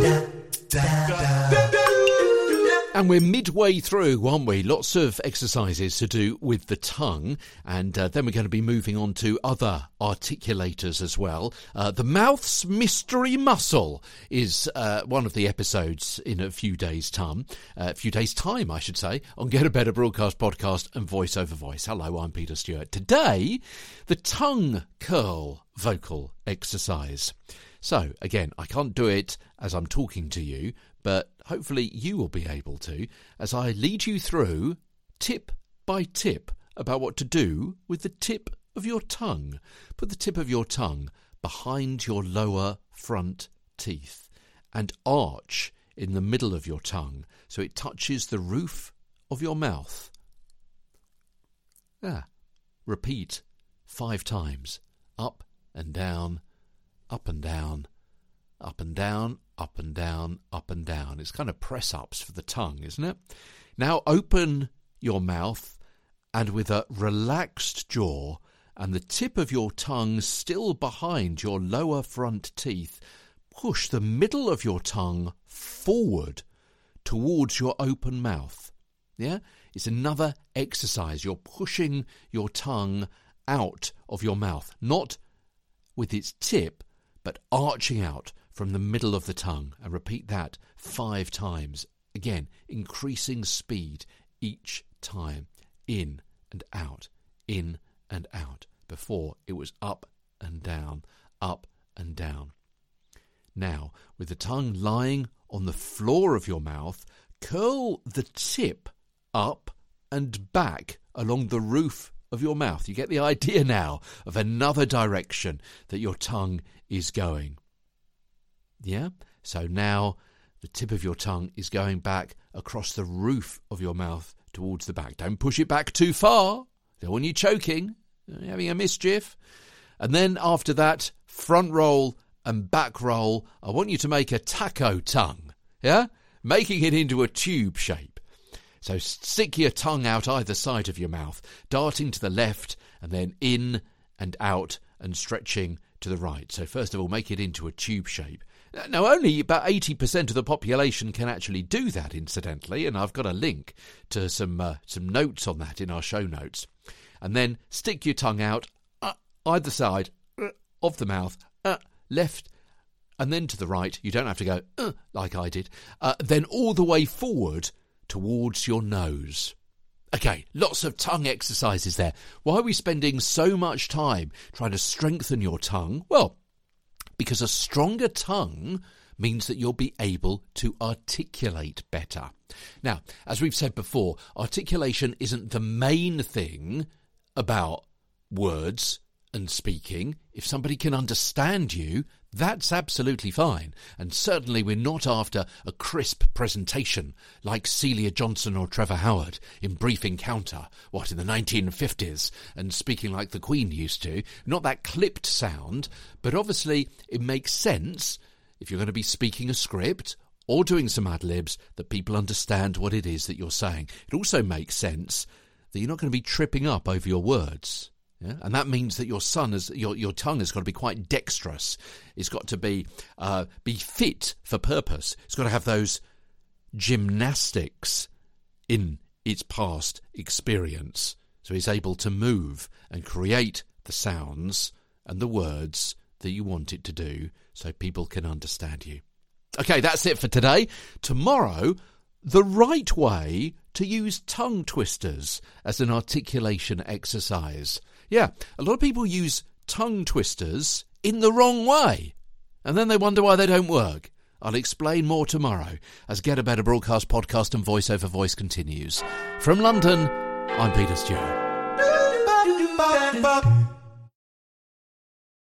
da, da, da. And we're midway through, aren't we? Lots of exercises to do with the tongue, and uh, then we're going to be moving on to other articulators as well. Uh, the mouth's mystery muscle is uh, one of the episodes in a few days' time, uh, a few days' time, I should say, on Get a Better Broadcast podcast and Voice Over Voice. Hello, I'm Peter Stewart. Today, the tongue curl vocal exercise. So, again, I can't do it as I'm talking to you, but hopefully you will be able to as I lead you through tip by tip about what to do with the tip of your tongue. Put the tip of your tongue behind your lower front teeth and arch in the middle of your tongue so it touches the roof of your mouth. Ah. Repeat five times. Up and down, up and down, up and down, up and down, up and down. It's kind of press ups for the tongue, isn't it? Now open your mouth and with a relaxed jaw and the tip of your tongue still behind your lower front teeth, push the middle of your tongue forward towards your open mouth. Yeah? It's another exercise. You're pushing your tongue out of your mouth, not with its tip, but arching out from the middle of the tongue. And repeat that five times. Again, increasing speed each time. In and out, in and out. Before it was up and down, up and down. Now, with the tongue lying on the floor of your mouth, curl the tip up and back along the roof of your mouth. You get the idea now of another direction that your tongue is going. Yeah? So now the tip of your tongue is going back across the roof of your mouth towards the back. Don't push it back too far. Don't want you choking, having a mischief. And then after that, front roll and back roll. I want you to make a taco tongue. Yeah? Making it into a tube shape. So stick your tongue out either side of your mouth, darting to the left and then in and out and stretching to the right. So first of all, make it into a tube shape. Now, only about 80% of the population can actually do that, incidentally, and I've got a link to some, uh, some notes on that in our show notes. And then stick your tongue out uh, either side uh, of the mouth, uh, left and then to the right. You don't have to go uh, like I did. Uh, then all the way forward towards your nose. Okay, lots of tongue exercises there. Why are we spending so much time trying to strengthen your tongue? Well, because a stronger tongue means that you'll be able to articulate better. Now, as we've said before, articulation isn't the main thing about words and speaking. If somebody can understand you, that's absolutely fine. And certainly we're not after a crisp presentation like Celia Johnson or Trevor Howard in Brief Encounter, what, in the 1950s, and speaking like the Queen used to. Not that clipped sound, but obviously it makes sense if you're going to be speaking a script or doing some ad libs that people understand what it is that you're saying. It also makes sense that you're not going to be tripping up over your words. Yeah? And that means that your son has, your, your tongue has got to be quite dexterous. It's got to be uh, be fit for purpose. It's got to have those gymnastics in its past experience. So it's able to move and create the sounds and the words that you want it to do so people can understand you. Okay, that's it for today. Tomorrow, the right way to use tongue twisters as an articulation exercise. Yeah, a lot of people use tongue twisters in the wrong way, and then they wonder why they don't work. I'll explain more tomorrow as Get a Better Broadcast podcast and voice over voice continues. From London, I'm Peter Stewart.